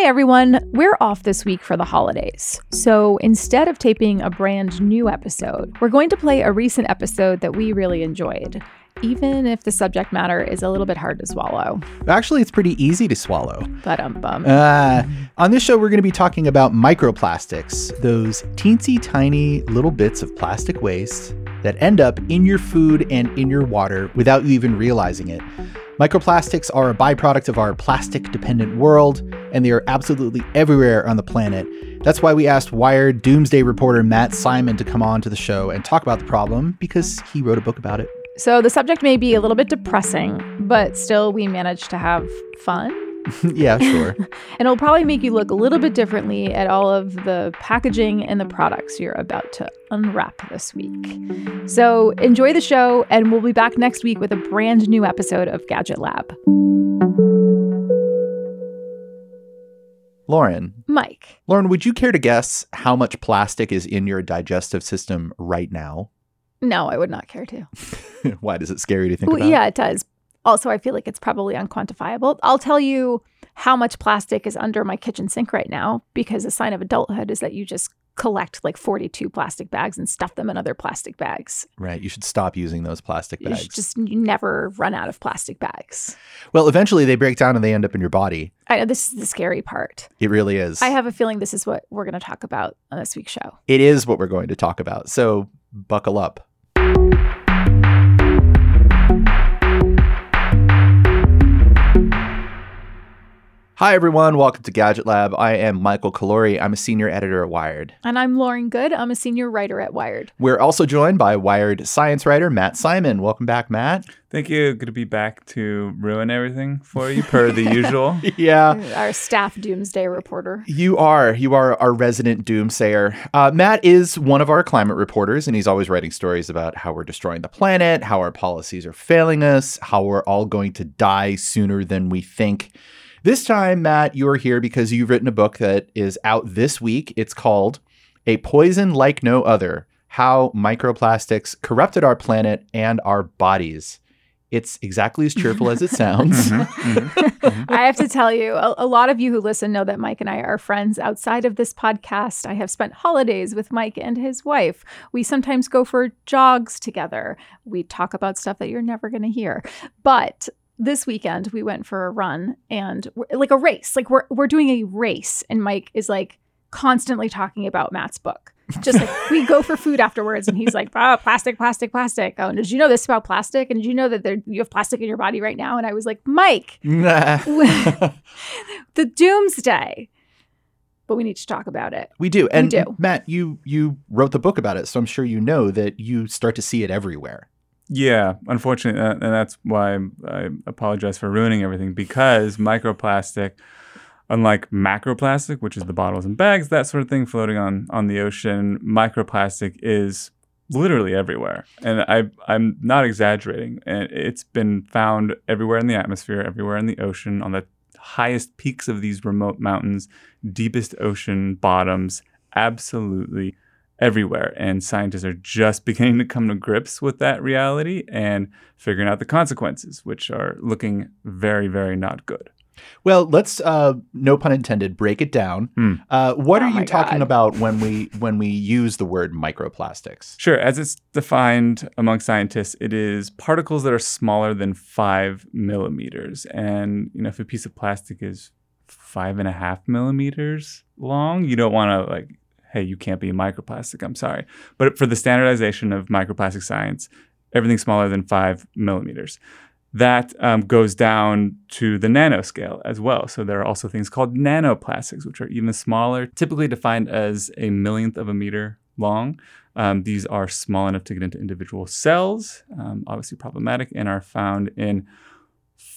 Hey everyone, we're off this week for the holidays. So instead of taping a brand new episode, we're going to play a recent episode that we really enjoyed, even if the subject matter is a little bit hard to swallow. Actually, it's pretty easy to swallow. But um bum. Uh, on this show, we're going to be talking about microplastics, those teensy tiny little bits of plastic waste that end up in your food and in your water without you even realizing it. Microplastics are a byproduct of our plastic dependent world, and they are absolutely everywhere on the planet. That's why we asked Wired Doomsday reporter Matt Simon to come on to the show and talk about the problem because he wrote a book about it. So the subject may be a little bit depressing, but still we managed to have fun. yeah, sure. and it'll probably make you look a little bit differently at all of the packaging and the products you're about to unwrap this week. So enjoy the show, and we'll be back next week with a brand new episode of Gadget Lab. Lauren. Mike. Lauren, would you care to guess how much plastic is in your digestive system right now? No, I would not care to. Why does it scare you to think well, about? Yeah, it does. Also, I feel like it's probably unquantifiable. I'll tell you how much plastic is under my kitchen sink right now because a sign of adulthood is that you just collect like 42 plastic bags and stuff them in other plastic bags. Right. You should stop using those plastic bags. You just you never run out of plastic bags. Well, eventually they break down and they end up in your body. I know this is the scary part. It really is. I have a feeling this is what we're going to talk about on this week's show. It is what we're going to talk about. So buckle up. Hi, everyone. Welcome to Gadget Lab. I am Michael Calore. I'm a senior editor at Wired. And I'm Lauren Goode. I'm a senior writer at Wired. We're also joined by Wired science writer Matt Simon. Welcome back, Matt. Thank you. Good to be back to ruin everything for you, per the usual. yeah. Our staff doomsday reporter. You are. You are our resident doomsayer. Uh, Matt is one of our climate reporters, and he's always writing stories about how we're destroying the planet, how our policies are failing us, how we're all going to die sooner than we think. This time, Matt, you're here because you've written a book that is out this week. It's called A Poison Like No Other How Microplastics Corrupted Our Planet and Our Bodies. It's exactly as cheerful as it sounds. mm-hmm, mm-hmm, mm-hmm. I have to tell you, a, a, lot of you who listen know that Mike and I are friends outside of this podcast. I have spent holidays with Mike and his wife. We sometimes go for jogs together. We talk about stuff that you're never going to hear. But this weekend we went for a run and like a race like we're we're doing a race and mike is like constantly talking about matt's book. Just like we go for food afterwards and he's like oh plastic plastic plastic. Oh and did you know this about plastic? And did you know that there, you have plastic in your body right now? And i was like mike the doomsday. But we need to talk about it. We do. And we do. matt you you wrote the book about it so i'm sure you know that you start to see it everywhere yeah, unfortunately, uh, and that's why I apologize for ruining everything because microplastic, unlike macroplastic, which is the bottles and bags, that sort of thing floating on on the ocean, microplastic is literally everywhere. And I I'm not exaggerating. And it's been found everywhere in the atmosphere, everywhere in the ocean, on the highest peaks of these remote mountains, deepest ocean bottoms, absolutely everywhere. And scientists are just beginning to come to grips with that reality and figuring out the consequences, which are looking very, very not good. Well, let's uh, no pun intended break it down. Mm. Uh, what oh are you talking God. about when we when we use the word microplastics? Sure, as it's defined among scientists, it is particles that are smaller than five millimeters. And you know, if a piece of plastic is five and a half millimeters long, you don't want to like hey, you can't be microplastic. I'm sorry. But for the standardization of microplastic science, everything smaller than five millimeters. That um, goes down to the nanoscale as well. So there are also things called nanoplastics, which are even smaller, typically defined as a millionth of a meter long. Um, these are small enough to get into individual cells, um, obviously problematic, and are found in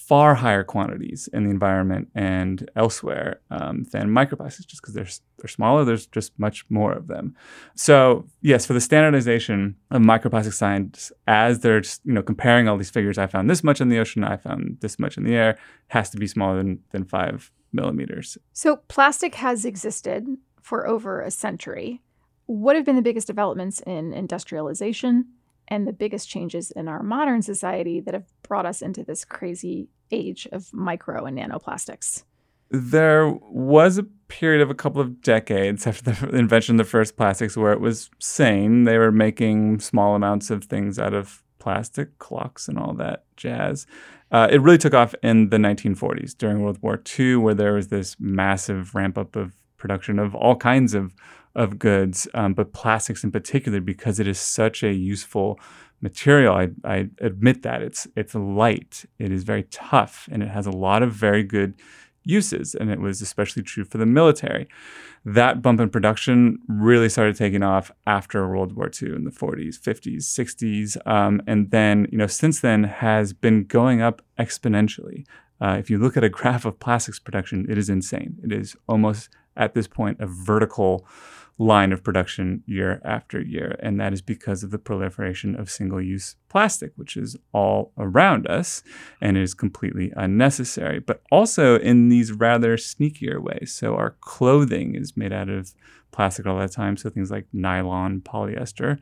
far higher quantities in the environment and elsewhere um, than microplastics, just because they're they're smaller. There's just much more of them. So yes, for the standardization of microplastic science, as they're just, you know comparing all these figures, I found this much in the ocean, I found this much in the air, has to be smaller than than five millimeters. So plastic has existed for over a century. What have been the biggest developments in industrialization? And the biggest changes in our modern society that have brought us into this crazy age of micro and nanoplastics. There was a period of a couple of decades after the invention of the first plastics where it was sane. They were making small amounts of things out of plastic, clocks, and all that jazz. Uh, it really took off in the 1940s during World War II, where there was this massive ramp up of production of all kinds of of goods, um, but plastics in particular, because it is such a useful material. I, I admit that it's it's light, it is very tough, and it has a lot of very good uses, and it was especially true for the military. That bump in production really started taking off after World War II in the 40s, 50s, 60s, um, and then you know since then has been going up exponentially. Uh, if you look at a graph of plastics production, it is insane. It is almost at this point a vertical line of production year after year. And that is because of the proliferation of single use plastic, which is all around us and is completely unnecessary, but also in these rather sneakier ways. So, our clothing is made out of plastic all the time. So, things like nylon, polyester,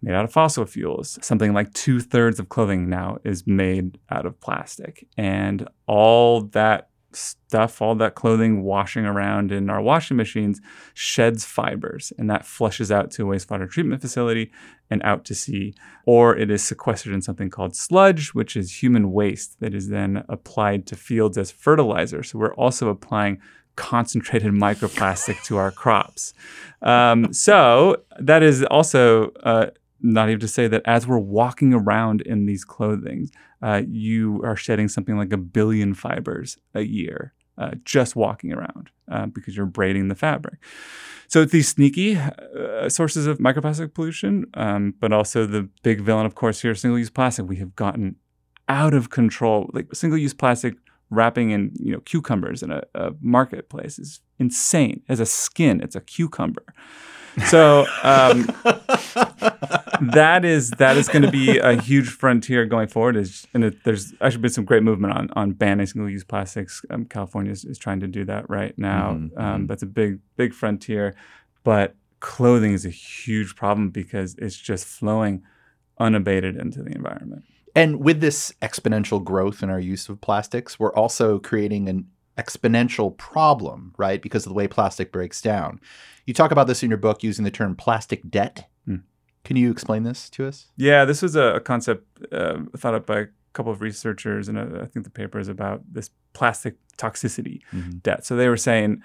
made out of fossil fuels. Something like two thirds of clothing now is made out of plastic. And all that stuff, all that clothing washing around in our washing machines sheds fibers and that flushes out to a wastewater treatment facility and out to sea. Or it is sequestered in something called sludge, which is human waste that is then applied to fields as fertilizer. So we're also applying concentrated microplastic to our crops. Um, so that is also. Uh, not even to say that as we're walking around in these clothing, uh, you are shedding something like a billion fibers a year uh, just walking around uh, because you're braiding the fabric. So it's these sneaky uh, sources of microplastic pollution, um, but also the big villain, of course, here, single-use plastic. We have gotten out of control. Like single-use plastic wrapping in you know cucumbers in a, a marketplace is insane. As a skin, it's a cucumber. So um, that is that is going to be a huge frontier going forward. Is and it, there's actually been some great movement on on banning single use plastics. Um, California is, is, trying to do that right now. Mm-hmm. Um, mm-hmm. that's a big big frontier, but clothing is a huge problem because it's just flowing unabated into the environment. And with this exponential growth in our use of plastics, we're also creating an exponential problem, right? Because of the way plastic breaks down. You talk about this in your book using the term plastic debt. Hmm. Can you explain this to us? Yeah, this was a, concept uh, thought up by a couple of researchers, and uh, I think the paper is about this plastic toxicity mm-hmm. debt. So they were saying,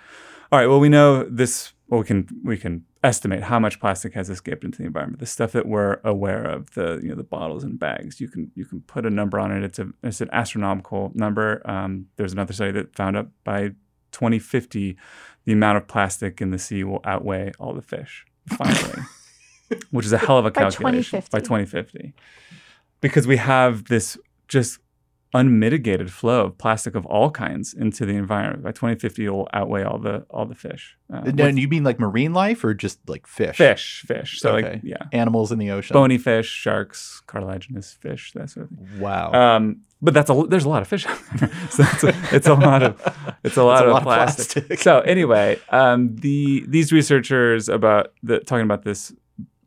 all right, well, we know this. Well, we can we can estimate how much plastic has escaped into the environment. The stuff that we're aware of, the you know the bottles and bags, you can you can put a number on it. It's a it's an astronomical number. Um, there's another study that found out by 2050 the amount of plastic in the sea will outweigh all the fish, finally, which is a hell of a calculation by 2050. by 2050. Because we have this just unmitigated flow of plastic of all kinds into the environment. By 2050, it will outweigh all the all the fish. Uh, and you mean like marine life or just like fish? Fish, fish. So okay. like yeah, animals in the ocean, bony fish, sharks, cartilaginous fish, that sort of thing. Wow. Um, but that's a there's a lot of fish out there, so it's a, it's a lot of it's a lot, of, lot plastic. of, plastic. so anyway, um, the these researchers about the talking about this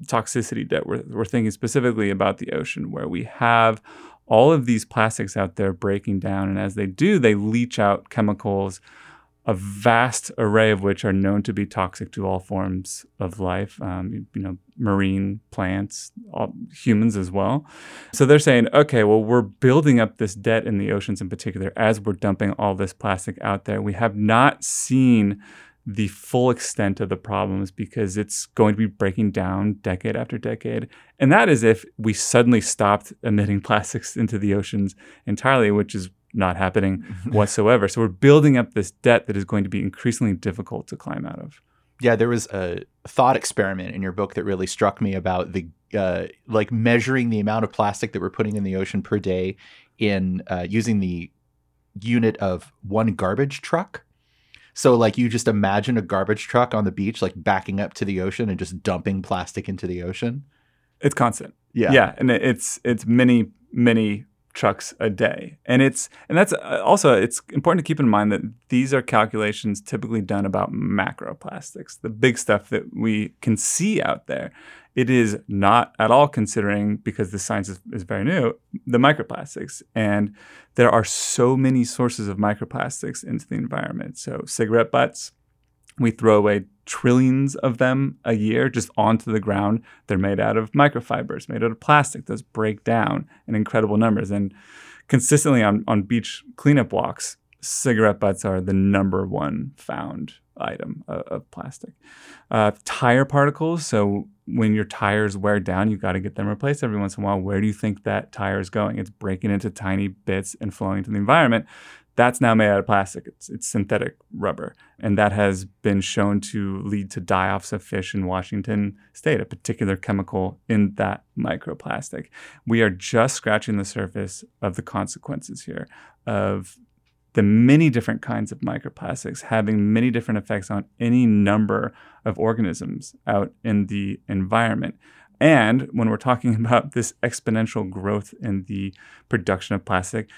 toxicity debt, we're, we're thinking specifically about the ocean, where we have all of these plastics out there breaking down. And as they do, they leach out chemicals, a vast array of which are known to be toxic to all forms of life, um, you know, marine plants, all, humans as well. So they're saying, okay, well, we're building up this debt in the oceans in particular as we're dumping all this plastic out there. We have not seen the full extent of the problems because it's going to be breaking down decade after decade. And that is if we suddenly stopped emitting plastics into the oceans entirely, which is not happening whatsoever. So we're building up this debt that is going to be increasingly difficult to climb out of. Yeah, there was a thought experiment in your book that really struck me about the uh, like measuring the amount of plastic that we're putting in the ocean per day in uh, using the unit of one garbage truck. So like you just imagine a garbage truck on the beach like backing up to the ocean and just dumping plastic into the ocean. It's constant. Yeah. Yeah, and it's it's many many trucks a day. And it's and that's uh, also it's important to keep in mind that these are calculations typically done about macroplastics, the big stuff that we can see out there. It is not at all considering because the science is, is very new, the microplastics. And there are so many sources of microplastics into the environment. So cigarette butts, we throw away trillions of them a year just onto the ground. They're made out of microfibers, made out of plastic. Those break down in incredible numbers. And consistently on, on beach cleanup walks, cigarette butts are the number one found item of, of plastic. Uh, tire particles. So when your tires wear down, you've got to get them replaced every once in a while. Where do you think that tire is going? It's breaking into tiny bits and flowing into the environment. That's now made out of plastic. It's, it's synthetic rubber. And that has been shown to lead to die offs of fish in Washington state, a particular chemical in that microplastic. We are just scratching the surface of the consequences here of the many different kinds of microplastics having many different effects on any number of organisms out in the environment. And when we're talking about this exponential growth in the production of plastic,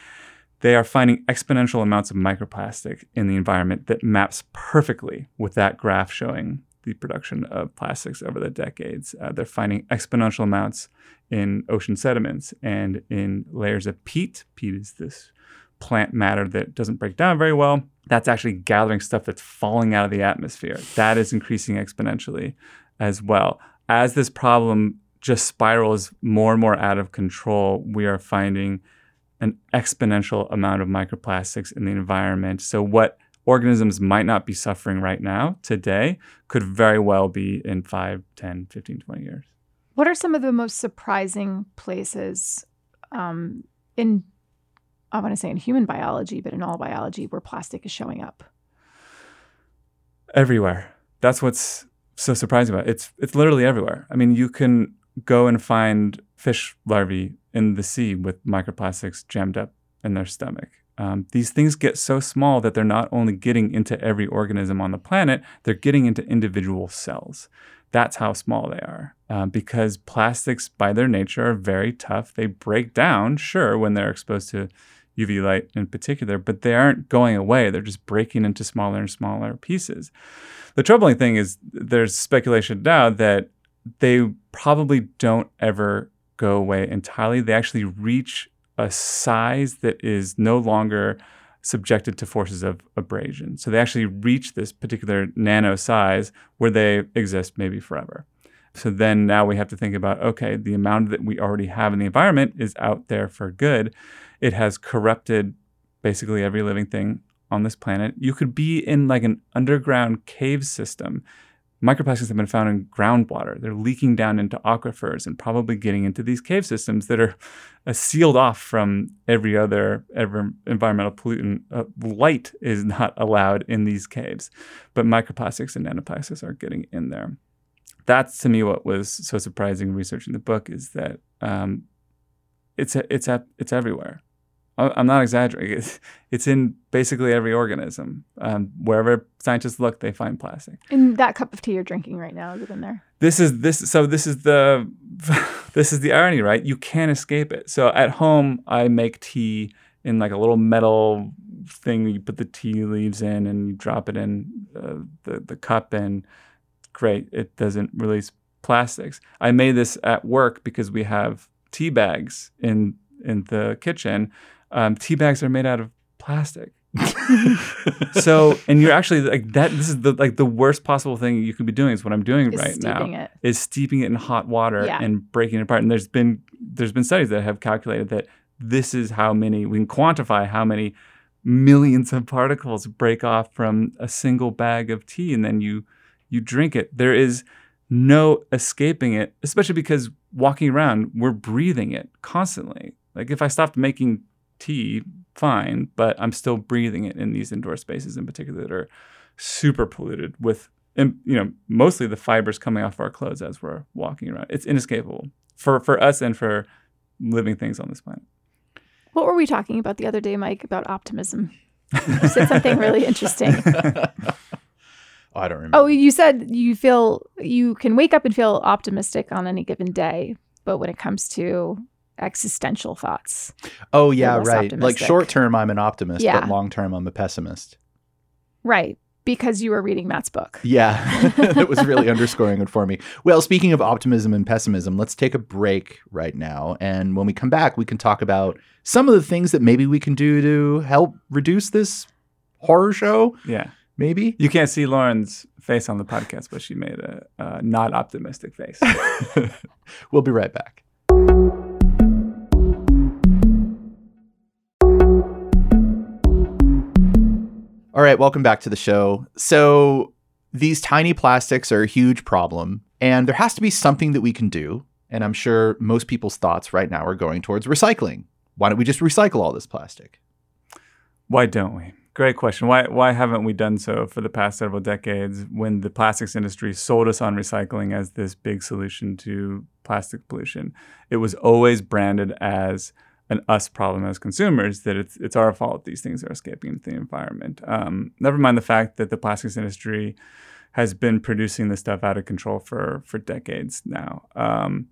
they are finding exponential amounts of microplastic in the environment that maps perfectly with that graph showing the production of plastics over the decades. Uh, they're finding exponential amounts in ocean sediments and in layers of peat. Peat is this plant matter that doesn't break down very well. That's actually gathering stuff that's falling out of the atmosphere. That is increasing exponentially as well. As this problem just spirals more and more out of control, we are finding an exponential amount of microplastics in the environment. So, what organisms might not be suffering right now, today, could very well be in 5, 10, 15, 20 years. What are some of the most surprising places um, in, I want to say in human biology, but in all biology, where plastic is showing up? Everywhere. That's what's so surprising about it. It's, it's literally everywhere. I mean, you can go and find fish larvae in the sea with microplastics jammed up in their stomach. Um, these things get so small that they're not only getting into every organism on the planet, they're getting into individual cells. That's how small they are. Uh, because plastics, by their nature, are very tough. They break down, sure, when they're exposed to UV light in particular, but they aren't going away. They're just breaking into smaller and smaller pieces. The troubling thing is there's speculation now that they probably don't ever go away entirely. They actually reach a size that is no longer subjected to forces of abrasion. So they actually reach this particular nano size where they exist maybe forever. So then now we have to think about okay, the amount that we already have in the environment is out there for good. It has corrupted basically every living thing on this planet. You could be in like an underground cave system microplastics have been found in groundwater. They're leaking down into aquifers and probably getting into these cave systems that are uh, sealed off from every other every environmental pollutant. Uh, light is not allowed in these caves, but microplastics and nanoplastics are getting in there. That's to me what was so surprising researching the book is that um, it's it's it's everywhere. I'm not exaggerating. It's, it's in basically every organism. Um, wherever scientists look, they find plastic. In that cup of tea you're drinking right now, is it in there? This is this. So this is the this is the irony, right? You can't escape it. So at home, I make tea in like a little metal thing. You put the tea leaves in, and you drop it in uh, the the cup, and great, it doesn't release plastics. I made this at work because we have tea bags in in the kitchen um, tea bags are made out of plastic. so and you're actually like that this is the like the worst possible thing you could be doing is what i'm doing is right now it. is steeping it in hot water yeah. and breaking it apart and there's been there's been studies that have calculated that this is how many we can quantify how many millions of particles break off from a single bag of tea and then you you drink it there is no escaping it especially because walking around we're breathing it constantly like if i stopped making tea, fine, but I'm still breathing it in these indoor spaces in particular that are super polluted with, you know, mostly the fibers coming off our clothes as we're walking around. It's inescapable for, for us and for living things on this planet. What were we talking about the other day, Mike, about optimism? You said something really interesting. I don't remember. Oh, you said you feel you can wake up and feel optimistic on any given day, but when it comes to existential thoughts. Oh yeah, less right. Like short term, I'm an optimist, Yeah. but long term, I'm a pessimist. Right. Because you were reading Matt's book. Yeah, that was really underscoring it for me. Well, speaking of optimism and pessimism, let's take a break right now. And when we come back, we can talk about some of the things that maybe we can do to help reduce this horror show. Yeah. Maybe. You can't see Lauren's face on the podcast, but she made a, a not optimistic face. We'll be right back. All right, welcome back to the show. So, these tiny plastics are a huge problem, and there has to be something that we can do. And I'm sure most people's thoughts right now are going towards recycling. Why don't we just recycle all this plastic? Why don't we? Great question. Why why haven't we done so for the past several decades when the plastics industry sold us on recycling as this big solution to plastic pollution? It was always branded as an us problem as consumers that it's it's our fault these things are escaping into the environment. Um, never mind the fact that the plastics industry has been producing this stuff out of control for for decades now. Um,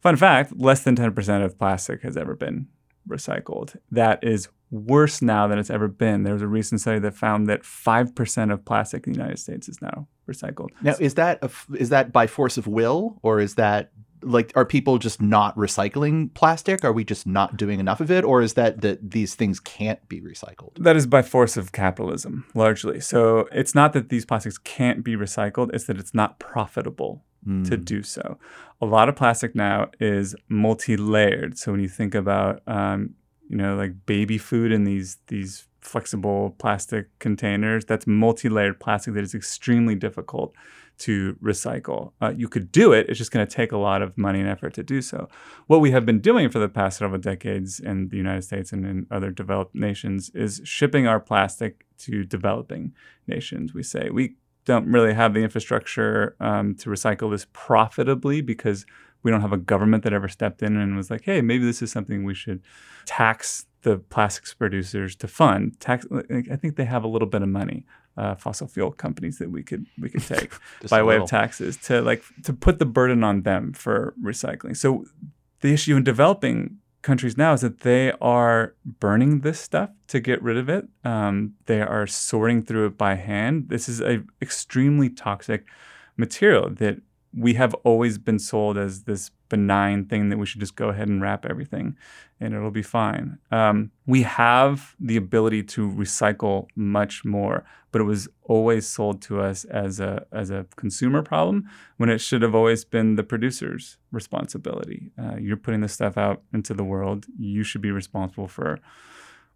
fun fact: less than ten percent of plastic has ever been recycled. That is worse now than it's ever been. There was a recent study that found that 5% of plastic in the United States is now recycled. Now, is that is that by force of will, or is that like are people just not recycling plastic? Are we just not doing enough of it, or is that that these things can't be recycled? That is by force of capitalism, largely. So it's not that these plastics can't be recycled, it's that it's not profitable to Mm. do so. A lot of plastic now is multi-layered. So when you think about, um, you know, like baby food in these these flexible plastic containers, that's multi-layered plastic that is extremely difficult to recycle. Uh, you could do it; it's just going to take a lot of money and effort to do so. What we have been doing for the past several decades in the United States and in other developed nations is shipping our plastic to developing nations. We say we don't really have the infrastructure um, to recycle this profitably because we don't have a government that ever stepped in and was like, hey, maybe this is something we should tax the plastics producers to fund. Tax. I think they have a little bit of money, uh, fossil fuel companies that we could we could take by way of taxes to like to put the burden on them for recycling. So the issue in developing countries now is that they are burning this stuff to get rid of it. Um, they are sorting through it by hand. This is a extremely toxic material that we have always been sold as this benign thing that we should just go ahead and wrap everything and it'll be fine. Um, we have the ability to recycle much more, but it was always sold to us as a as a consumer problem when it should have always been the producer's responsibility. Uh, you're putting this stuff out into the world. You should be responsible for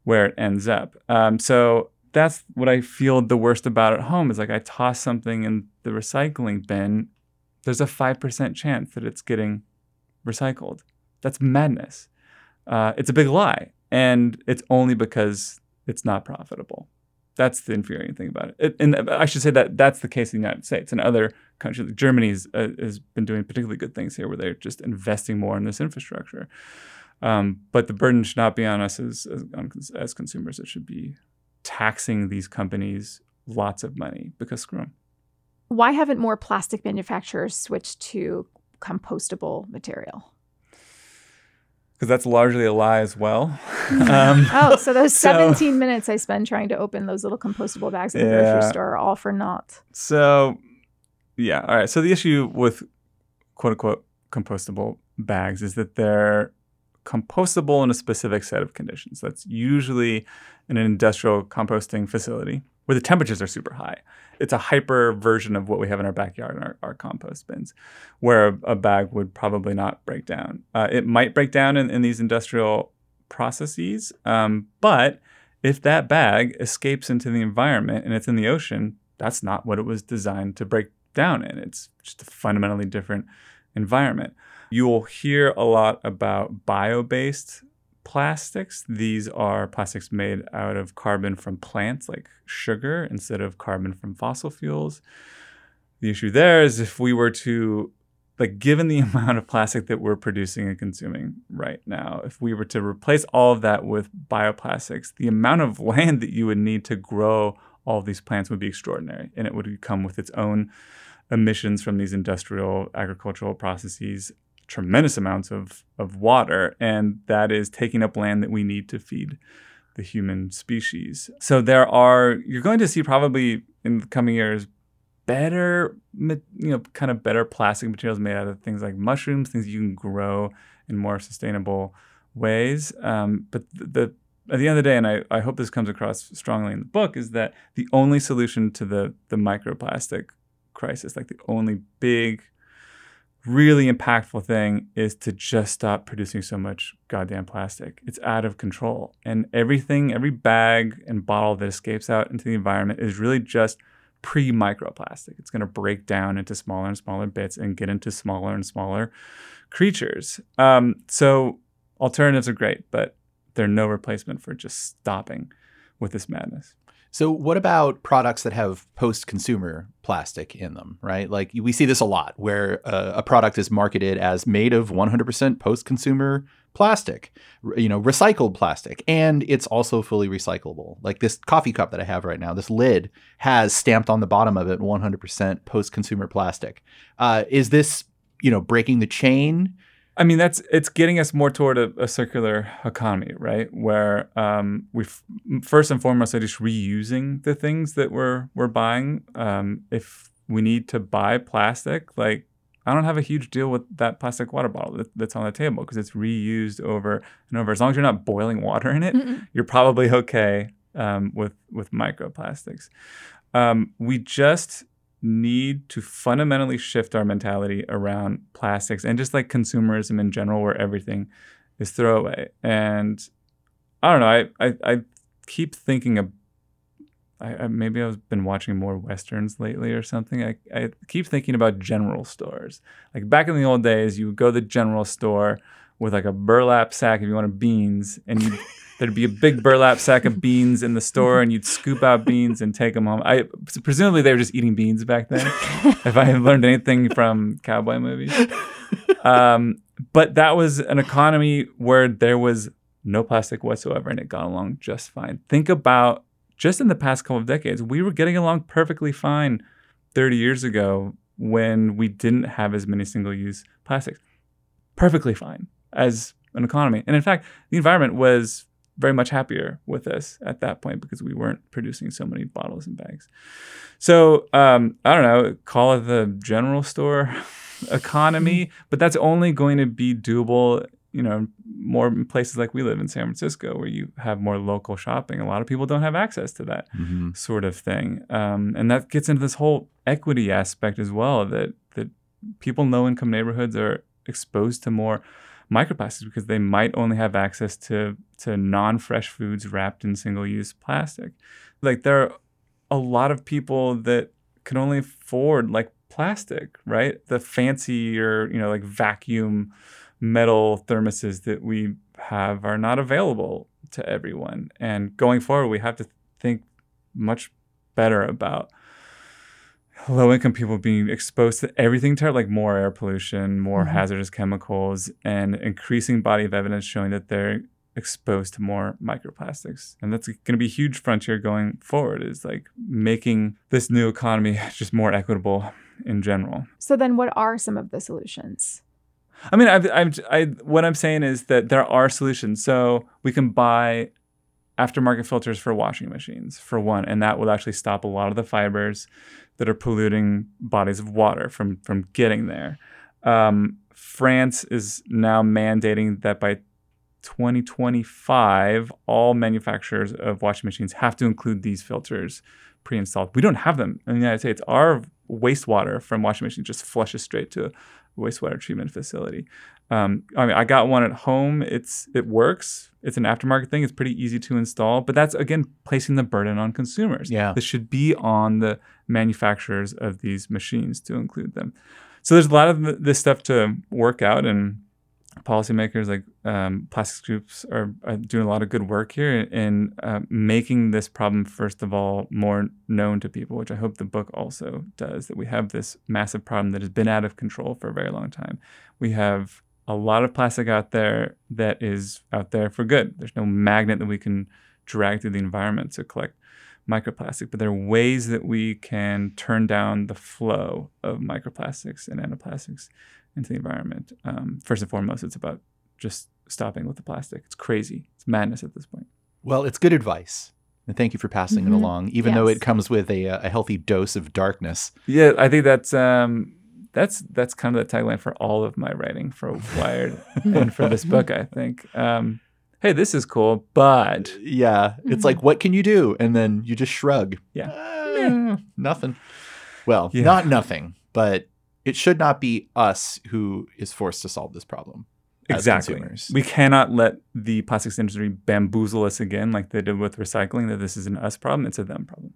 where it ends up. Um, so that's what I feel the worst about at home is like I toss something in the recycling bin. There's a five percent chance that it's getting recycled. That's madness. Uh, it's a big lie, and it's only because it's not profitable. That's the infuriating thing about it. it. And I should say that that's the case in the United States and other countries. Germany has, uh, has been doing particularly good things here, where they're just investing more in this infrastructure. Um, but the burden should not be on us as, as as consumers. It should be taxing these companies lots of money because screw them. Why haven't more plastic manufacturers switched to compostable material? Because that's largely a lie as well. um, Oh, so those So- 17 minutes I spend trying to open those little compostable bags in the Yeah. grocery store are all for naught. So, yeah, all right. So the issue with quote unquote compostable bags is that they're compostable in a specific set of conditions. That's usually in an industrial composting facility where the temperatures are super high. It's a hyper version of what we have in our backyard in our, our compost bins, where a, a bag would probably not break down. Uh, it might break down in, in these industrial processes, um, but if that bag escapes into the environment and it's in the ocean, that's not what it was designed to break down in. It's just a fundamentally different environment. You'll hear a lot about bio based plastics. These are plastics made out of carbon from plants like sugar instead of carbon from fossil fuels. The issue there is if we were to like given the amount of plastic that we're producing and consuming right now, if we were to replace all of that with bioplastics, the amount of land that you would need to grow all of these plants would be extraordinary. And it would come with its own emissions from these industrial agricultural processes. Tremendous amounts of, of water, and that is taking up land that we need to feed the human species. So there are, you're going to see probably in the coming years better, you know, kind of better plastic materials made out of things like mushrooms, things you can grow in more sustainable ways. Um, but the, the at the end of the day, and I, I hope this comes across strongly in the book, is that the only solution to the the microplastic crisis, like the only big, really impactful thing, is to just stop producing so much goddamn plastic. It's out of control, and everything, every bag and bottle that escapes out into the environment is really just pre microplastic. It's going to break down into smaller and smaller bits and get into smaller and smaller creatures. Um, so alternatives are great, but they're no replacement for just stopping with this madness. So, what about products that have post consumer plastic in them, right? Like we see this a lot where uh, a product is marketed as made of 100% post consumer plastic, you know, recycled plastic, and it's also fully recyclable. Like this coffee cup that I have right now, this lid has stamped on the bottom of it 100% post consumer plastic. Uh, is this, you know, breaking the chain? I mean, that's it's getting us more toward a, a circular economy, right? Where um, we first and foremost are just reusing the things that we're we're buying. Um, if we need to buy plastic, like I don't have a huge deal with that plastic water bottle that, that's on the table because it's reused over and over. As long as you're not boiling water in it, Mm-mm. you're probably okay um, with with microplastics. Um, we just need to fundamentally shift our mentality around plastics and just like consumerism in general, where everything is throwaway. And I don't know. I I, I keep thinking of. I, I, maybe I've been watching more westerns lately or something. I, I keep thinking about general stores. Like back in the old days, you would go to the general store with like a burlap sack if you wanted beans, and you there'd be a big burlap sack of beans in the store, and you'd scoop out beans and take them home. I presumably they were just eating beans back then. if I had learned anything from cowboy movies, um, but that was an economy where there was no plastic whatsoever, and it got along just fine. Think about just in the past couple of decades, we were getting along perfectly fine 30 years ago when we didn't have as many single-use plastics. Perfectly fine as an economy. And in fact, the environment was very much happier with us at that point because we weren't producing so many bottles and bags. So um, I don't know, call it the general store economy, mm-hmm. but that's only going to be doable. You know, more in places like we live in San Francisco, where you have more local shopping. A lot of people don't have access to that mm-hmm. sort of thing, um, and that gets into this whole equity aspect as well. That that people in low income neighborhoods are exposed to more microplastics because they might only have access to to non-fresh foods wrapped in single-use plastic. Like there are a lot of people that can only afford like plastic, right? The fancier, you know, like vacuum metal thermoses that we have are not available to everyone. And going forward, we have to think much better about low income people being exposed to everything to like more air pollution, more mm-hmm. hazardous chemicals, and increasing body of evidence showing that they're exposed to more microplastics. And that's going to be a huge frontier going forward is like making this new economy just more equitable in general. So then what are some of the solutions? I mean, I've, I've, I, what I'm saying is that there are solutions. So we can buy aftermarket filters for washing machines, for one, and that will actually stop a lot of the fibers that are polluting bodies of water from from getting there. Um, France is now mandating that by 2025, all manufacturers of washing machines have to include these filters pre-installed. We don't have them in the United States. Our wastewater from washing machines just flushes straight to a wastewater treatment facility. Um, I mean, I got one at home. It's it works. It's an aftermarket thing. It's pretty easy to install, but that's again placing the burden on consumers. Yeah, this should be on the manufacturers of these machines to include them. So there's a lot of this stuff to work out, and policymakers like um, plastics groups are, are, doing a lot of good work here in uh, making this problem first of all more known to people, which I hope the book also does. That we have this massive problem that has been out of control for a very long time. We have a lot of plastic out there that is out there for good. There's no magnet that we can drag through the environment to collect microplastic, but there are ways that we can turn down the flow of microplastics and nanoplastics into the environment. Um, first and foremost, it's about just stopping with the plastic. It's crazy. It's madness at this point. Well, it's good advice. And thank you for passing Mhm. it along, even though it comes with a, uh, a healthy dose of darkness. Yeah, I think that's um, that's that's kind of the tagline for all of my writing for Wired and for this book. I think. Um, hey, this is cool, but Yeah, it's like, what can you do? And then you just shrug. Yeah. "Eh, nothing. Well, Yeah. not nothing, but it should not be us who is forced to solve this problem. exactly. consumers. We cannot let the plastics industry bamboozle us again, like they did with recycling. That this is an us problem; it's a them problem.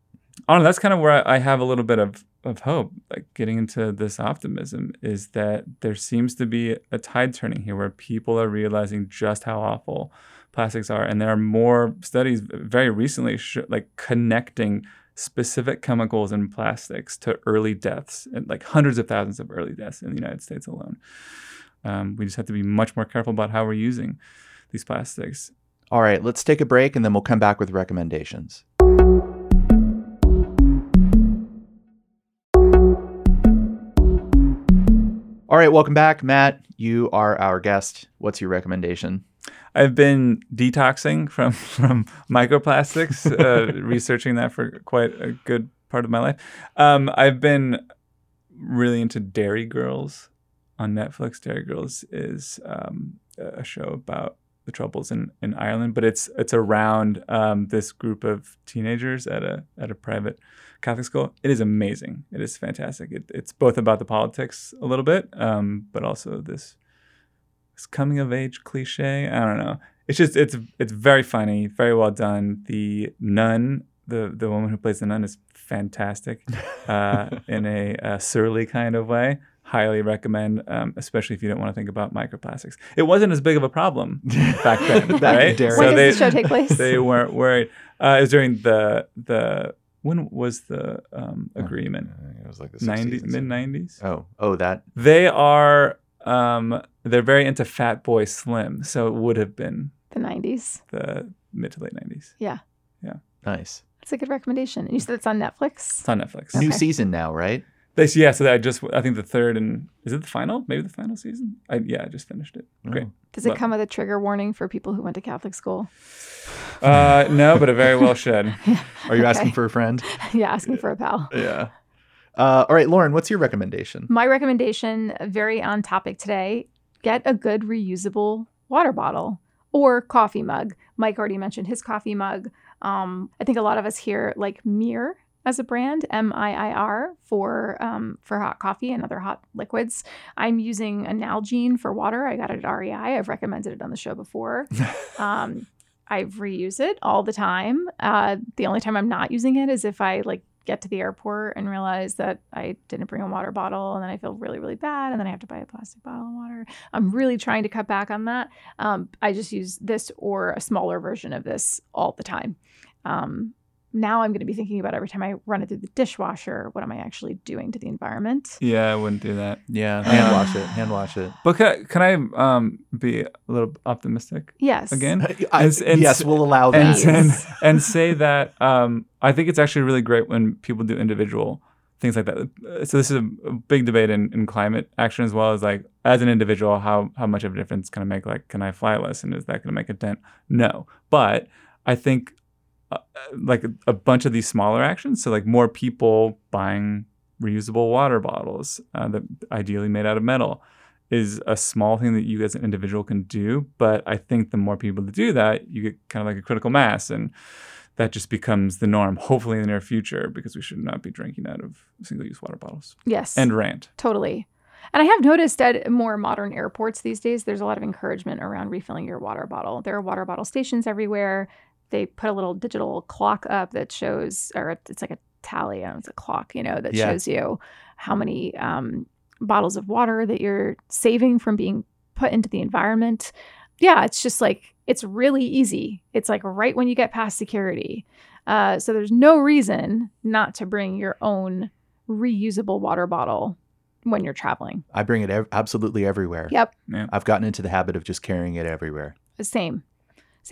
I don't know. That's kind of where I, I have a little bit of of hope. Like getting into this optimism is that there seems to be a tide turning here, where people are realizing just how awful plastics are, and there are more studies very recently, sh- like connecting specific chemicals in plastics to early deaths, and like hundreds of thousands of early deaths in the United States alone. Um, we just have to be much more careful about how we're using these plastics. All right, let's take a break and then we'll come back with recommendations. All right, welcome back. Matt, you are our guest. What's your recommendation? I've been detoxing from from microplastics, uh, researching that for quite a good part of my life. Um, I've been really into Derry Girls on Netflix. Derry Girls is um, a show about the troubles in, in Ireland, but it's it's around um, this group of teenagers at a at a private Catholic school. It is amazing. It is fantastic. It, it's both about the politics a little bit, um, but also this this coming of age cliche. I don't know. It's just it's it's very funny, very well done. The nun, the the woman who plays the nun, is fantastic uh, in a, uh surly kind of way. Highly recommend, um, especially if you don't want to think about microplastics. It wasn't as big of a problem back then, Back right? Derry. When So does they the show take place? they weren't worried. Uh, it was during the the when was the um, agreement? It was like the 90 60s and mid nineties. Oh, oh, that. They are um, they're very into Fatboy Slim, so it would have been the 90s. the mid to late nineties. Yeah. Yeah. Nice. It's a good recommendation. And you said it's on Netflix? It's on Netflix. Okay. New season now, right? They, yeah, so I just I think the third and is it the final? Maybe the final season. I, yeah, I just finished it. Great. Oh. Does it Love come with a trigger warning for people who went to Catholic school? Uh, no, but it very well should. Are you asking for a friend? yeah, asking for a pal. Yeah. Uh, all right, Lauren, what's your recommendation? My recommendation, very on topic today, get a good reusable water bottle or coffee mug. Mike already mentioned his coffee mug. Um, I think a lot of us here like Miir as a brand, M I I R, for um, for hot coffee and other hot liquids. I'm using a Nalgene for water. I got it at REI. I've recommended it on the show before. um, I reuse it all the time. Uh, the only time I'm not using it is if I like get to the airport and realize that I didn't bring a water bottle, and then I feel really, really bad, and then I have to buy a plastic bottle of water. I'm really trying to cut back on that. Um, I just use this or a smaller version of this all the time. Um, now I'm going to be thinking about every time I run it through the dishwasher, what am I actually doing to the environment? Yeah, I wouldn't do that. Yeah, hand wash it. Hand wash it. But can, can I um, be a little optimistic Yes. again? I- And and yes, we'll allow and, that. and and say that um, I think it's actually really great when people do individual things like that. So this is a a big debate in, in climate action as well as like as an individual, how how much of a difference can I make? Like, can I fly less, and is that going to make a dent? No, but I think uh, like a, a bunch of these smaller actions. So like more people buying reusable water bottles uh, that ideally made out of metal is a small thing that you as an individual can do. But I think the more people that do that, you get kind of like a critical mass and that just becomes the norm, hopefully in the near future, because we should not be drinking out of single use water bottles. Yes. And rant. Totally. And I have noticed at more modern airports these days, there's a lot of encouragement around refilling your water bottle. There are water bottle stations everywhere. They put a little digital clock up that shows, or it's like a tally, I it's a clock, you know, that Yeah. shows you how many um, bottles of water that you're saving from being put into the environment. Yeah, it's just like, it's really easy. It's like right when you get past security. Uh, so there's no reason not to bring your own reusable water bottle when you're traveling. I bring it ev- absolutely everywhere. Yep. Yeah. I've gotten into the habit of just carrying it everywhere. Same.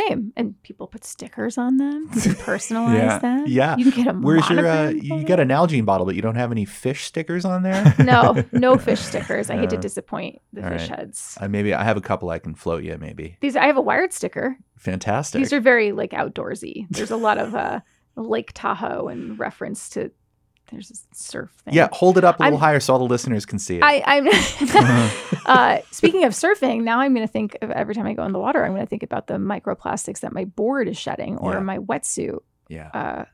Same. And people put stickers on them. Can personalize Yeah. them. Yeah. You can get a Where's your? Uh, you got an Nalgene bottle, but you don't have any fish stickers on there. No, no fish stickers. I hate to disappoint the all fish right. heads. uh, maybe I have a couple I can float you. Maybe These I have a wired sticker. fantastic. These are very like outdoorsy. There's a lot of uh Lake Tahoe and reference to there's a surf thing. yeah, hold it up a little I'm- higher so all the listeners can see it. I, I'm uh, speaking of surfing. Now I'm going to think of every time I go in the water. I'm going to think about the microplastics that my board is shedding, or Yeah. my wetsuit, yeah, uh,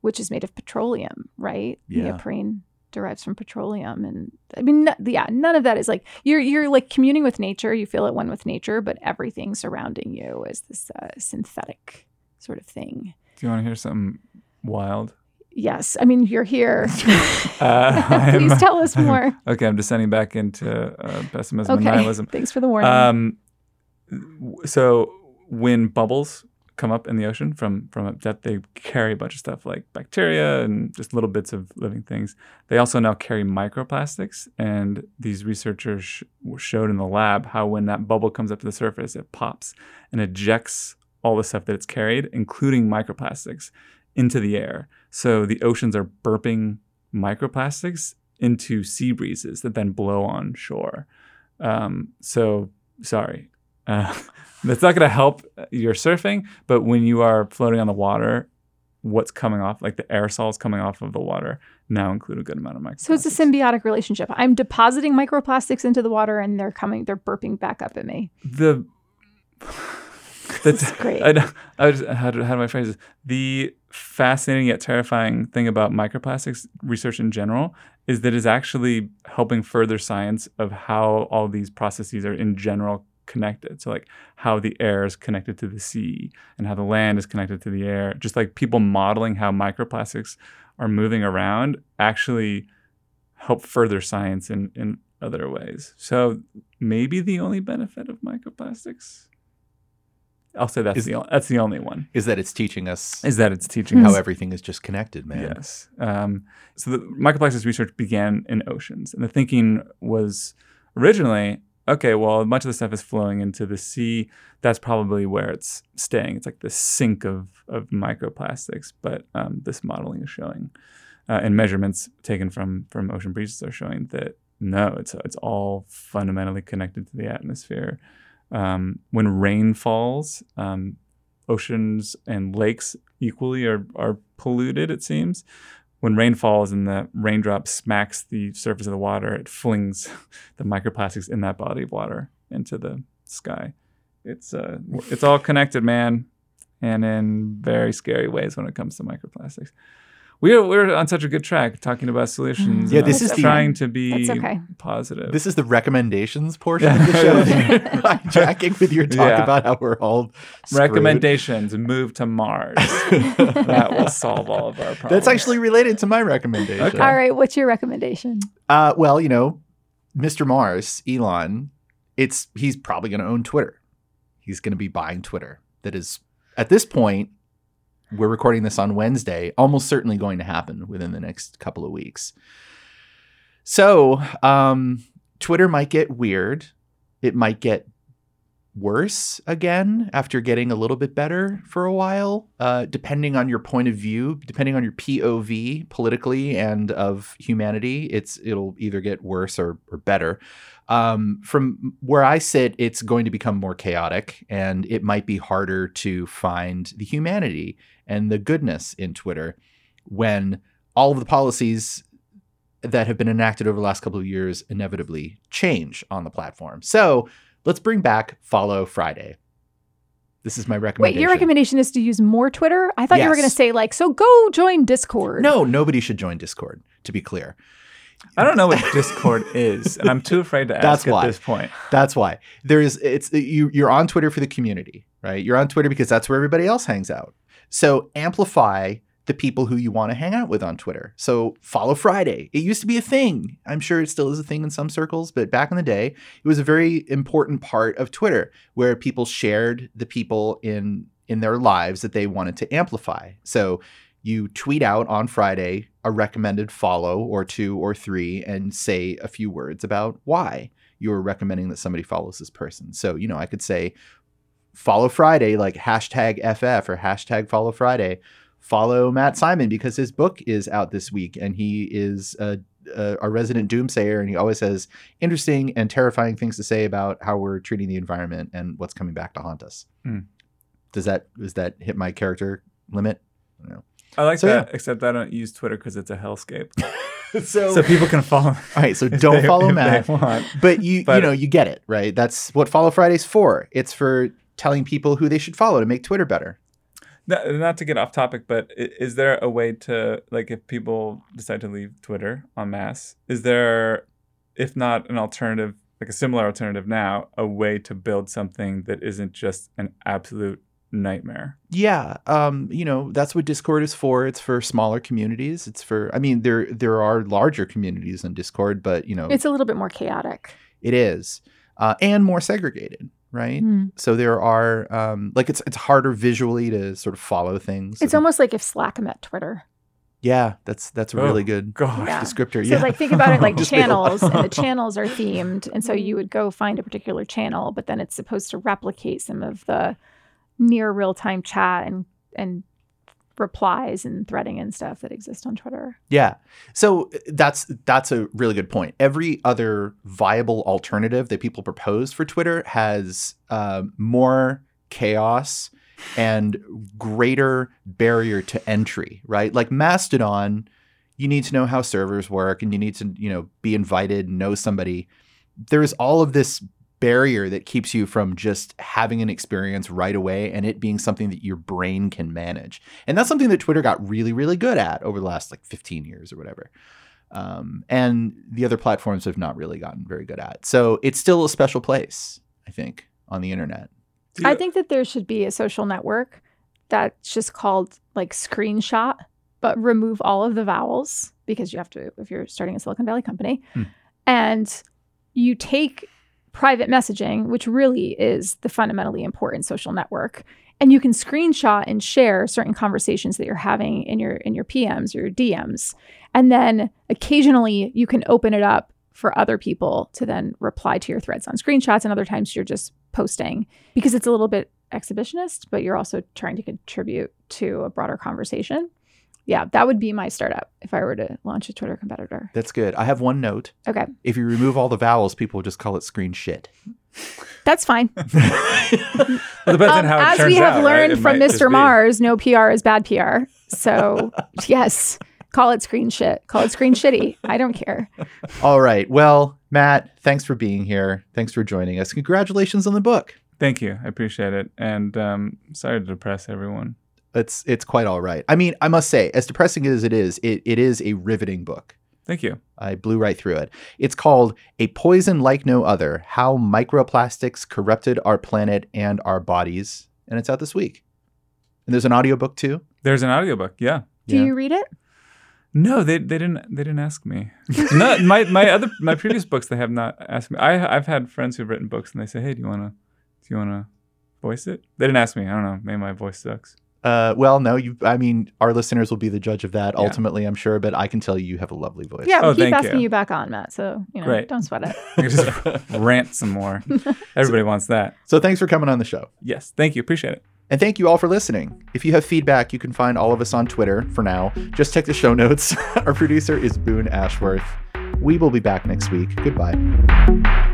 which is made of petroleum, right? Yeah. Neoprene derives from petroleum, and I mean, n- yeah, none of that is like you're you're like communing with nature. You feel at one with nature, but everything surrounding you is this uh, synthetic sort of thing. Do you want to hear something wild? Yes, I mean you're here. Uh, Please I'm- tell us more. Okay, I'm descending back into uh, pessimism and Okay, nihilism. thanks for the warning. Um, so when bubbles come up in the ocean from from a depth, they carry a bunch of stuff like bacteria and just little bits of living things. They also now carry microplastics, and these researchers sh- showed in the lab how when that bubble comes up to the surface, it pops and ejects all the stuff that it's carried, including microplastics, into the air. So the oceans are burping microplastics into sea breezes that then blow on shore. Um, so sorry, uh, that's not going to help your surfing. But when you are floating on the water, what's coming off, like the aerosols coming off of the water, now include a good amount of microplastics. So it's a symbiotic relationship. I'm depositing microplastics into the water and they're coming, they're burping back up at me. The that's great. I, I just, how, do, how do I phrase this? The fascinating yet terrifying thing about microplastics research in general is that it's actually helping further science of how all these processes are in general connected. So like how the air is connected to the sea and how the land is connected to the air. Just like people modeling how microplastics are moving around actually help further science in, in other ways. So maybe the only benefit of microplastics. I'll say that's Is- the that's the only one is that it's teaching us is that it's teaching how us everything is just connected, man. Yes. Um, so the microplastics research began in oceans, and the thinking was originally okay. Well, much of the stuff is flowing into the sea. That's probably where it's staying. It's like the sink of of microplastics. But um, this modeling is showing, uh, and measurements taken from from ocean breezes are showing that no, it's it's all fundamentally connected to the atmosphere. Um, when rain falls, um, oceans and lakes equally are, are polluted, it seems. When rain falls and the raindrop smacks the surface of the water, it flings the microplastics in that body of water into the sky. It's uh, it's all connected, man, and in very scary ways when it comes to microplastics. We're we're on such a good track talking about solutions. Yeah, this us is the- trying to be okay. positive. This is the recommendations portion of the show. Hijacking with your talk Yeah. about how we're all screwed. recommendations move to Mars. that will solve all of our problems. That's actually related to my recommendation. Okay. All right, what's your recommendation? Uh, well, you know, Mr. Mars, Elon, it's he's probably going to own Twitter. He's going to be buying Twitter. That is, at this point, we're recording this on Wednesday, almost certainly going to happen within the next couple of weeks. So, um, Twitter might get weird. It might get worse again after getting a little bit better for a while, uh, depending on your point of view, depending on your POV politically and of humanity. It's it'll either get worse or, or better. Um, from where I sit, it's going to become more chaotic, and it might be harder to find the humanity and the goodness in Twitter when all of the policies that have been enacted over the last couple of years inevitably change on the platform. So let's bring back Follow Friday. This is my recommendation. Wait, your recommendation is to use more Twitter? I thought you were going to say like, so go join Discord. No, nobody should join Discord, to be clear. I don't know what Discord is, and I'm too afraid to ask That's at why. this point. That's why. There is it's you you're on Twitter for the community, right? You're on Twitter because that's where everybody else hangs out. So amplify the people who you want to hang out with on Twitter. So follow Friday. It used to be a thing. I'm sure it still is a thing in some circles, but back in the day, it was a very important part of Twitter where people shared the people in in their lives that they wanted to amplify. So you tweet out on Friday a recommended follow or two or three and say a few words about why you're recommending that somebody follows this person. So, you know, I could say, follow Friday, like hashtag FF or hashtag follow Friday. Follow Matt Simon because his book is out this week and he is a, a, a resident doomsayer and he always has interesting and terrifying things to say about how we're treating the environment and what's coming back to haunt us. Hmm. Does that does that hit my character limit? I. I like So, that, except I don't use Twitter because it's a hellscape. so, so people can follow. all right, so don't they- follow Matt. But you you know you get it right. That's what Follow Friday's for. It's for telling people who they should follow to make Twitter better. Not, not to get off topic, but is there a way to like if people decide to leave Twitter en masse? Is there, if not an alternative, like a similar alternative now, a way to build something that isn't just an absolute nightmare? Yeah, um, you know that's what Discord is for. It's for smaller communities. It's for I mean there there are larger communities on Discord, but you know It's a little bit more chaotic. it is uh, and more segregated, right? Mm. So there are um, like it's it's harder visually to sort of follow things. It's and- almost like if Slack met Twitter. yeah, that's that's a Oh, really good God. Yeah. descriptor. So yeah, like think about it like Just make a- channels, and the channels are themed, and so you would go find a particular channel, but then it's supposed to replicate some of the near real time chat and and replies and threading and stuff that exist on Twitter. Yeah. So uh, that's that's a really good point. Every other viable alternative that people propose for Twitter has uh, more chaos and greater barrier to entry, right? Like Mastodon, you need to know how servers work and you need to, you know, be invited, know somebody. There's all of this barrier that keeps you from just having an experience right away and it being something that your brain can manage. And that's something that Twitter got really, really good at over the last like 15 years or whatever. Um, and the other platforms have not really gotten very good at. So it's still a special place, I think, on the internet. Do I think that there should be a social network that's just called like screenshot, but remove all of the vowels because you have to if you're starting a Silicon Valley company. Hmm. And you take private messaging, which really is the fundamentally important social network, and you can screenshot and share certain conversations that you're having in your in your PMs or your DMs. And then occasionally you can open it up for other people to then reply to your threads on screenshots and other times you're just posting because it's a little bit exhibitionist, but you're also trying to contribute to a broader conversation. Yeah, that would be my startup if I were to launch a Twitter competitor. That's good. I have one note. Okay, If you remove all the vowels, people just call it screen shit. that's fine. Well, it depends on Um, how it as turns we have out, learned It from Mr. Mars, no PR is bad PR. So, yes, call it screen shit. Call it screen shitty. I don't care. all right. Well, Matt, thanks for being here. Thanks for joining us. Congratulations on the book. Thank you. I appreciate it. And um, sorry to depress everyone. It's it's quite all right. I mean, I must say, as depressing as it is, it, it is a riveting book. Thank you. I blew right through it. It's called A Poison Like No Other How Microplastics Corrupted Our Planet and Our Bodies. And it's out this week. And there's an audiobook too. There's an audiobook. Yeah. Do Yeah. you read it? No, they, they didn't they didn't ask me. no, my my other my previous books they have not asked me. I I've had friends who've written books and they say, "Hey, do you want to do you want to voice it?" They didn't ask me. I don't know. Maybe my voice sucks. Uh, well, no, you. I mean, our listeners will be the judge of that Yeah. ultimately, I'm sure. But I can tell you, you have a lovely voice. Yeah, we Oh, keep asking you. you. back on, Matt. So, you know, Great. don't sweat it. Just rant some more. Everybody wants that. So thanks for coming on the show. Yes. Thank you. Appreciate it. And thank you all for listening. If you have feedback, you can find all of us on Twitter for now. Just check the show notes. Our producer is Boone Ashworth. We will be back next week. Goodbye.